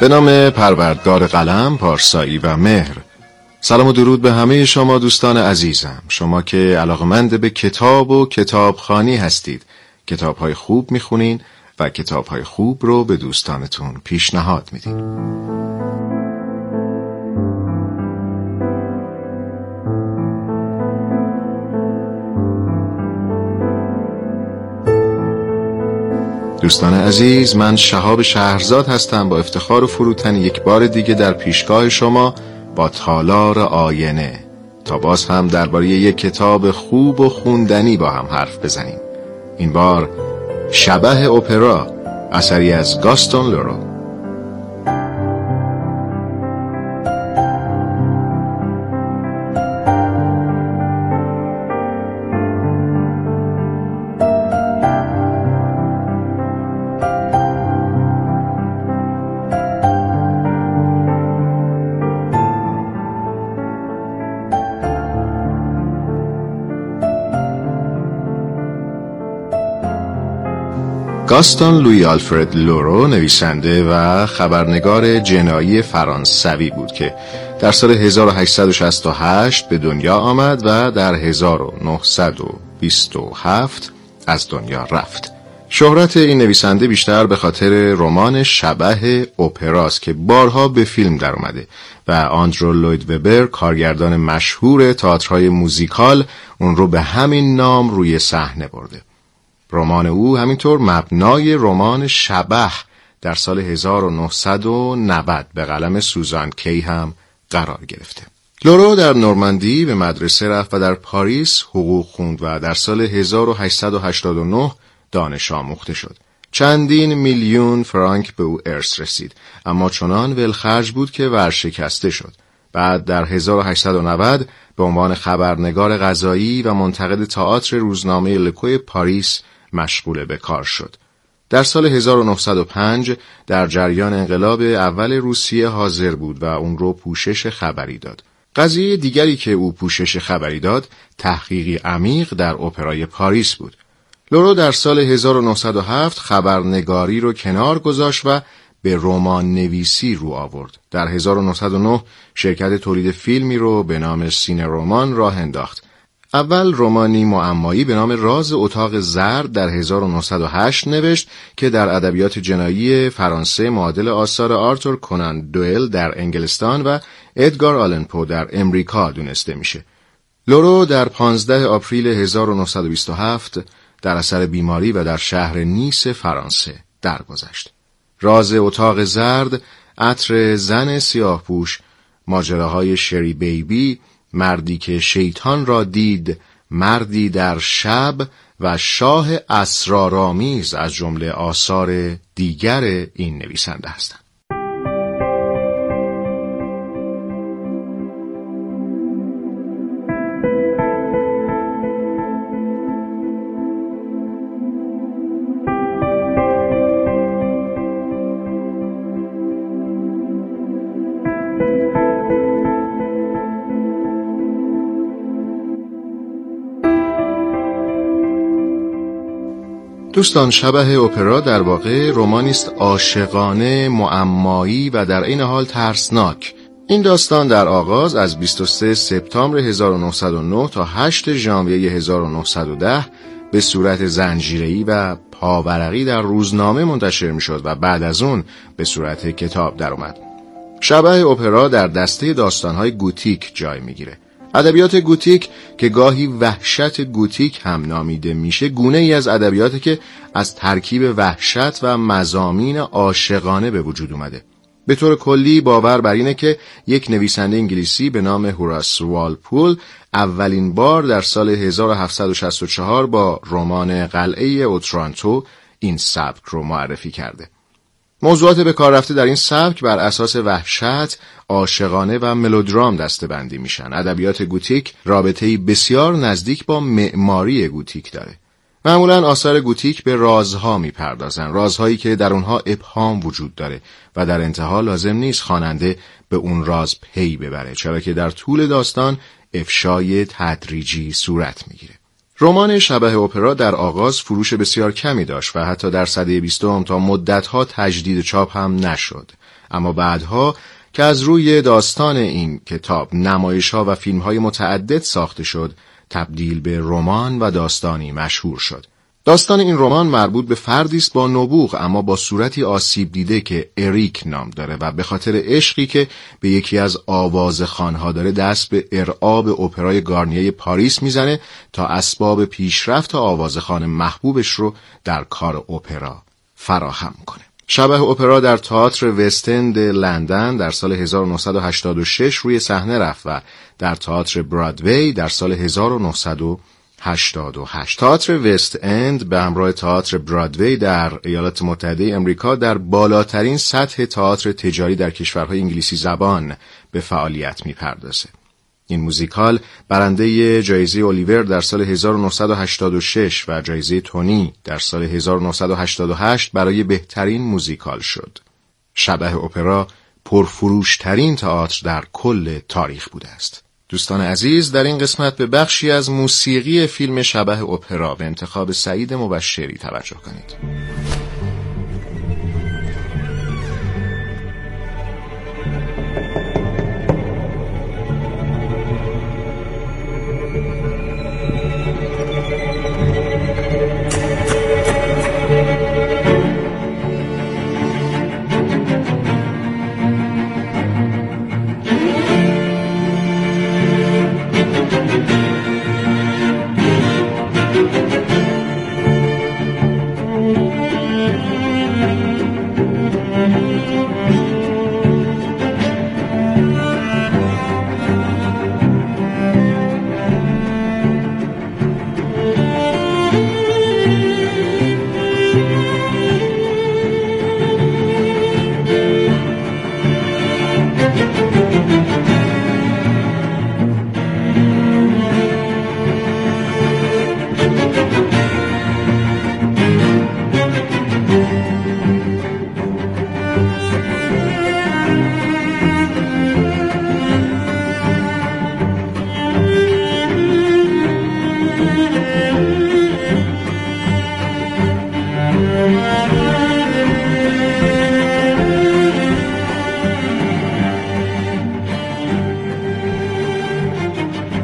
به نام پروردگار قلم، پارسایی و مهر. سلام و درود به همه شما دوستان عزیزم. شما که علاقمند به کتاب و کتابخانی هستید. کتابهای خوب می‌خونین و کتابهای خوب رو به دوستانتون پیشنهاد میدین. دوستان عزیز من شهاب شهرزاد هستم با افتخار و فروتن یک بار دیگه در پیشگاه شما با تالار آینه. تا باز هم درباره یک کتاب خوب و خوندنی با هم حرف بزنیم. این بار شبه اپرا اثری از گاستون لورو. گاستون لوی آلفرد لورو نویسنده و خبرنگار جنایی فرانسوی بود که در سال 1868 به دنیا آمد و در 1927 از دنیا رفت. شهرت این نویسنده بیشتر به خاطر رمان شبه اپراست که بارها به فیلم در اومده و آندرو لوید وبر کارگردان مشهور تئاترهای موزیکال اون رو به همین نام روی صحنه برده. رمان او همینطور مبنای رمان شبه در سال 1990 به قلم سوزان کی هم قرار گرفته. لورو در نورماندی به مدرسه رفت و در پاریس حقوق خوند و در سال 1889 دانش آموخته شد. چندین میلیون فرانک به او ارث رسید اما چنان ولخرج بود که ورشکسته شد. بعد در 1890 به عنوان خبرنگار غذایی و منتقد تئاتر روزنامه لکوی پاریس مشغول به کار شد. در سال 1905 در جریان انقلاب اول روسیه حاضر بود و اون رو پوشش خبری داد. قضیه دیگری که او پوشش خبری داد تحقیقی عمیق در اپرای پاریس بود. لورو در سال 1907 خبرنگاری رو کنار گذاشت و به رمان نویسی رو آورد. در 1909 شرکت تولید فیلمی رو به نام سینه رمان راه انداخت. اول رومانی معمایی به نام راز اتاق زرد در 1908 نوشت که در ادبیات جنایی فرانسه معادل آثار آرتور کنان دوئل در انگلستان و ادگار آلن پو در امریکا دونسته میشه. لورو در 15 آپریل 1927 در اثر بیماری و در شهر نیس فرانسه درگذشت. راز اتاق زرد، عطر زن سیاهپوش، ماجراهای شری بیبی مردی که شیطان را دید مردی در شب و شاه اسرارآمیز از جمله آثار دیگر این نویسنده هستند. دوستان شبه اپرا در واقع رومانی است عاشقانه معمایی و در این حال ترسناک این داستان در آغاز از 23 سپتامبر 1909 تا 8 ژانویه 1910 به صورت زنجیره‌ای و پاورقی در روزنامه منتشر می‌شد و بعد از اون به صورت کتاب درآمد. شبه اپرا در دسته داستانهای گوتیک جای می‌گیره. ادبیات گوتیک که گاهی وحشت گوتیک هم نامیده میشه گونه ای از ادبیات که از ترکیب وحشت و مزامین عاشقانه به وجود اومده. به طور کلی باور بر اینه که یک نویسنده انگلیسی به نام هوراس والپول اولین بار در سال 1764 با رمان قلعه اوترانتو این سبک رو معرفی کرده. موضوعات به کار رفته در این سبک بر اساس وحشت، عاشقانه و ملودرام دستبندی میشن. ادبیات گوتیک رابطه‌ای بسیار نزدیک با معماری گوتیک داره. معمولا آثار گوتیک به رازها می‌پردازن رازهایی که در اونها ابهام وجود داره و در انتها لازم نیست خواننده به اون راز پی ببره چرا که در طول داستان افشای تدریجی صورت می‌گیره رمان شبه اپرا در آغاز فروش بسیار کمی داشت و حتی در سده بیستم تا مدتها تجدید چاپ هم نشد اما بعدها که از روی داستان این کتاب نمایش ها و فیلم های متعدد ساخته شد تبدیل به رمان و داستانی مشهور شد. داستان این رمان مربوط به فردی است با نبوغ اما با صورتی آسیب دیده که اریک نام داره و به خاطر عشقی که به یکی از آواز خانها داره دست به ارعاب اپرای گارنیه پاریس می‌زنه تا اسباب پیشرفت آوازخان محبوبش رو در کار اپرا فراهم کنه. شبه اپرا در تئاتر وستند لندن در سال 1986 روی صحنه رفت و در تئاتر برادوی در سال 1988 تئاتر وست اند به همراه تئاتر برادوی در ایالات متحده امریکا در بالاترین سطح تئاتر تجاری در کشورهای انگلیسی زبان به فعالیت می‌پردازه. این موزیکال برنده جایزه الیور در سال 1986 و جایزه تونی در سال 1988 برای بهترین موزیکال شد. شبه اپرا پرفروشترین تئاتر در کل تاریخ بوده است. دوستان عزیز در این قسمت به بخشی از موسیقی فیلم شبه اپرا به انتخاب سعید مبشری توجه کنید.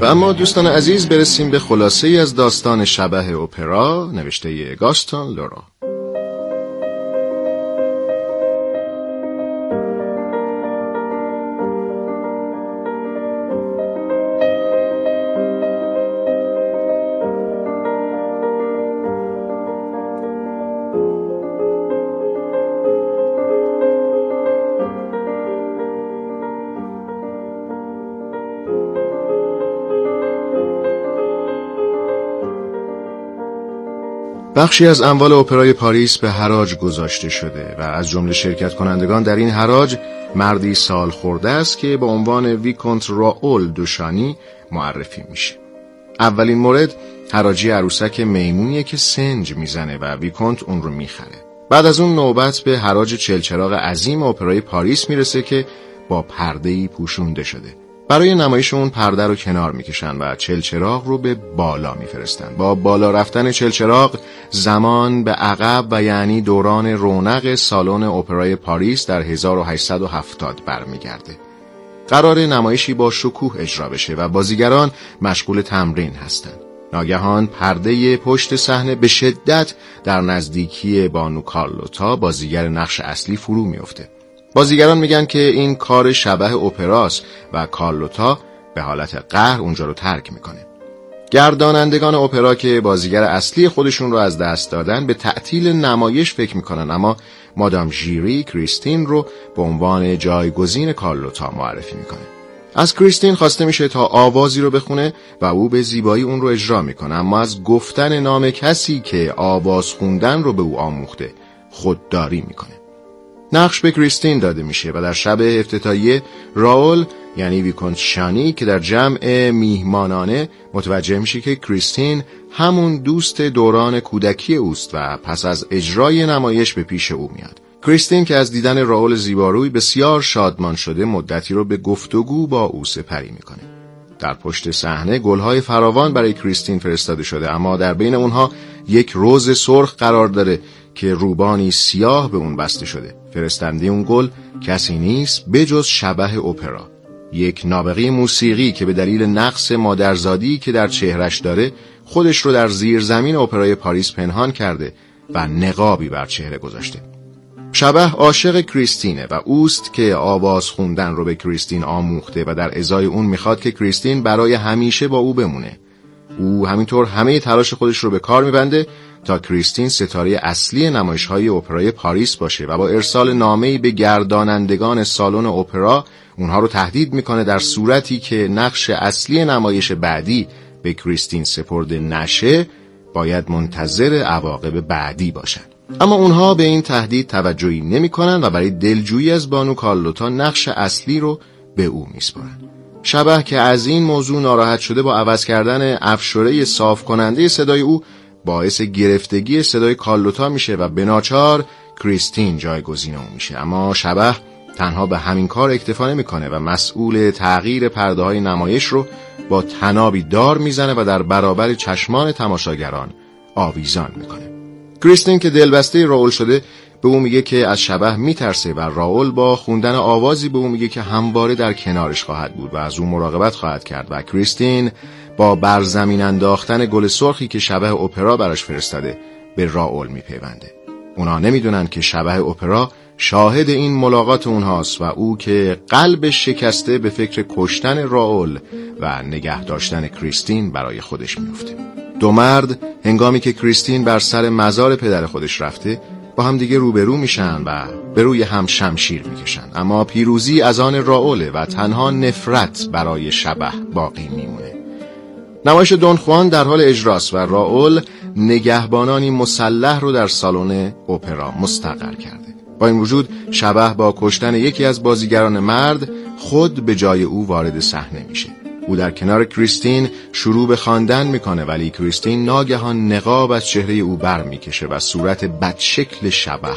و اما دوستان عزیز برسیم به خلاصه ای از داستان شبه اپرا نوشته گاستون لورا بخشی از اموال اپرای پاریس به حراج گذاشته شده و از جمله شرکت کنندگان در این حراج مردی سال خورده است که به عنوان ویکونت راول دوشانی معرفی میشه. اولین مورد حراجی عروسک میمونیه که سنج می‌زنه و ویکونت اون رو می‌خره. بعد از اون نوبت به حراج چلچراغ عظیم اپرای پاریس می‌رسه که با پردهی پوشونده شده. برای نمایش اون پرده رو کنار می‌کشن و چلچراغ رو به بالا میفرستن. با بالا رفتن چلچراغ زمان به عقب و یعنی دوران رونق سالن اپرای پاریس در 1870 برمیگرده. قرار نمایشی با شکوه اجرا بشه و بازیگران مشغول تمرین هستند ناگهان پرده پشت صحنه به شدت در نزدیکی بانو کارلوتا بازیگر نقش اصلی فرو میفته بازیگران میگن که این کار شبه اپراس و کارلوتا به حالت قهر اونجا رو ترک می‌کنه. گردانندگان اپرا که بازیگر اصلی خودشون رو از دست دادن به تعطیل نمایش فکر می‌کنن اما مادام ژیری کریستین رو به عنوان جایگزین کارلوتا معرفی می‌کنه. از کریستین خواسته میشه تا آوازی رو بخونه و او به زیبایی اون رو اجرا می‌کنه اما از گفتن نام کسی که آواز خوندن رو به او آموخته خودداری می‌کنه. نقش به کریستین داده میشه و در شب افتتاحیه راول یعنی ویکونت شانی که در جمع میهمانانه متوجه میشه که کریستین همون دوست دوران کودکی اوست و پس از اجرای نمایش به پیش او میاد. کریستین که از دیدن راول زیباروی بسیار شادمان شده مدتی رو به گفتگو با او سپری می‌کنه. در پشت صحنه گلهای فراوان برای کریستین فرستاده شده اما در بین اونها یک روز سرخ قرار داره که روبانی سیاه به اون بسته شده. فرستنده اون گل کسی نیست بجز شبه اپرا. یک نابغه موسیقی که به دلیل نقص مادرزادی که در چهرش داره خودش رو در زیر زمین اپرای پاریس پنهان کرده و نقابی بر چهره گذاشته. شبه عاشق کریستینه و اوست که آواز خوندن رو به کریستین آموخته و در ازای اون می‌خواد که کریستین برای همیشه با او بمونه. او همینطور همه تلاش خودش رو به کار میبنده تا کریستین ستاره اصلی نمایش های اپرای پاریس باشه و با ارسال نامه‌ای به گردانندگان سالن اپرا اونها رو تهدید می‌کنه در صورتی که نقش اصلی نمایش بعدی به کریستین سپرده نشه باید منتظر عواقب بعدی باشن. اما اونها به این تهدید توجهی نمی‌کنن و برای دلجویی از بانو کارلوتا نقش اصلی رو به او میسپرن شبه که از این موضوع ناراحت شده با عوض کردن افشوره صاف کننده صدای او باعث گرفتگی صدای کارلوتا میشه و به کریستین جایگزین او میشه. اما شبه تنها به همین کار اکتفا نمی‌کنه و مسئول تغییر پرده های نمایش رو با تنابی دار می‌زنه و در برابر چشمان تماشاگران آویزان می‌کنه. کریستین که دلبسته راول شده به او میگه که از شبه میترسه و راول با خوندن آوازی به او میگه که همواره در کنارش خواهد بود و از او مراقبت خواهد کرد و کریستین با برزمین انداختن گل سرخی که شبه اپرا براش فرستاده به راول میپیونده. اونا نمی‌دونن که شبه اپرا شاهد این ملاقات اونهاست و او که قلب شکسته به فکر کشتن راول و نگه داشتن کریستین برای خودش میفته دو مرد هنگامی که کریستین بر سر مزار پدر خودش رفته با هم دیگه روبرو میشن و به روی هم شمشیر می‌کشن. اما پیروزی از آن راوله و تنها نفرت برای شبه باقی میمونه. نمایش دون خوان در حال اجراست و راول نگهبانانی مسلح رو در سالن اپرا مستقر کرده. با این وجود شبه با کشتن یکی از بازیگران مرد خود به جای او وارد صحنه میشه. او در کنار کریستین شروع به خواندن می‌کنه ولی کریستین ناگهان نقاب از چهره او بر می‌کشه و صورت بدشکل شبه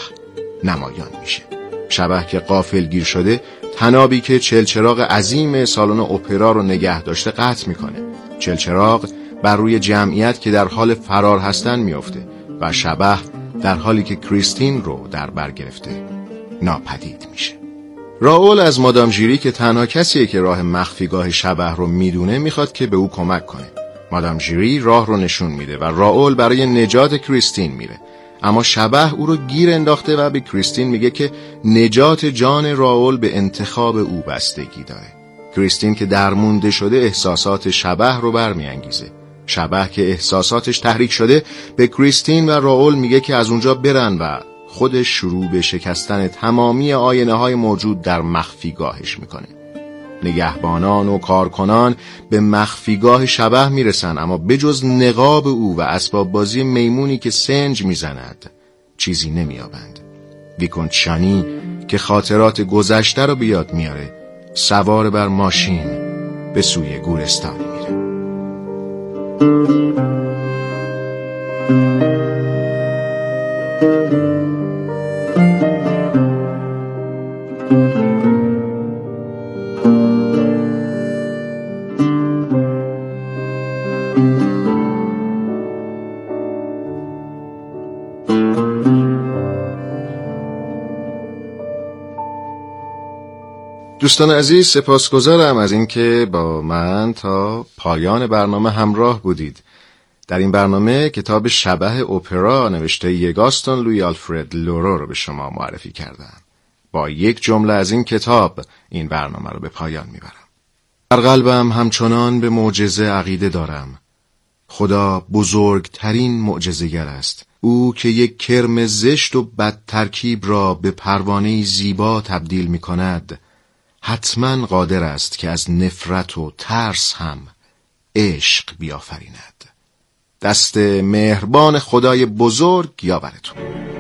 نمایان میشه. شبه که قافل گیر شده تنابی که چلچراغ عظیم سالن اپرا رو نگه داشته قطع می‌کنه. چلچراغ بر روی جمعیت که در حال فرار هستن میافته و شبه در حالی که کریستین رو در بر گرفته ناپدید میشه. راول از مادام جیری که تنها کسیه که راه مخفیگاه شبه رو می‌دونه می‌خواد که به او کمک کنه. مادام جیری راه رو نشون میده و راول برای نجات کریستین میره. اما شبه او رو گیر انداخته و به کریستین میگه که نجات جان راول به انتخاب او بستگی داره. کریستین که درمونده شده احساسات شبه رو برمیانگیزه. شبه که احساساتش تحریک شده به کریستین و راول میگه که از اونجا برن و خودش شروع به شکستن تمامی آینه های موجود در مخفیگاهش می‌کنه. نگهبانان و کارکنان به مخفیگاه شبه می‌رسن اما بجز نقاب او و اسباب بازی میمونی که سنج می‌زند چیزی نمیابند ویکونت شانی که خاطرات گذشته رو بیاد میاره سوار بر ماشین به سوی گورستانی میره. دوستان عزیز سپاسگزارم از اینکه با من تا پایان برنامه همراه بودید. در این برنامه کتاب شبه اپرا نوشته یگاستون لوی آلفرد لورو رو به شما معرفی کردم. با یک جمله از این کتاب این برنامه رو به پایان می‌برم. در قلبم همچنان به معجزه عقیده دارم. خدا بزرگترین معجزهگر است. او که یک کرم زشت و بد ترکیب را به پروانه زیبا تبدیل می کند حتما قادر است که از نفرت و ترس هم عشق بیافریند. دست مهربان خدای بزرگ یاورتون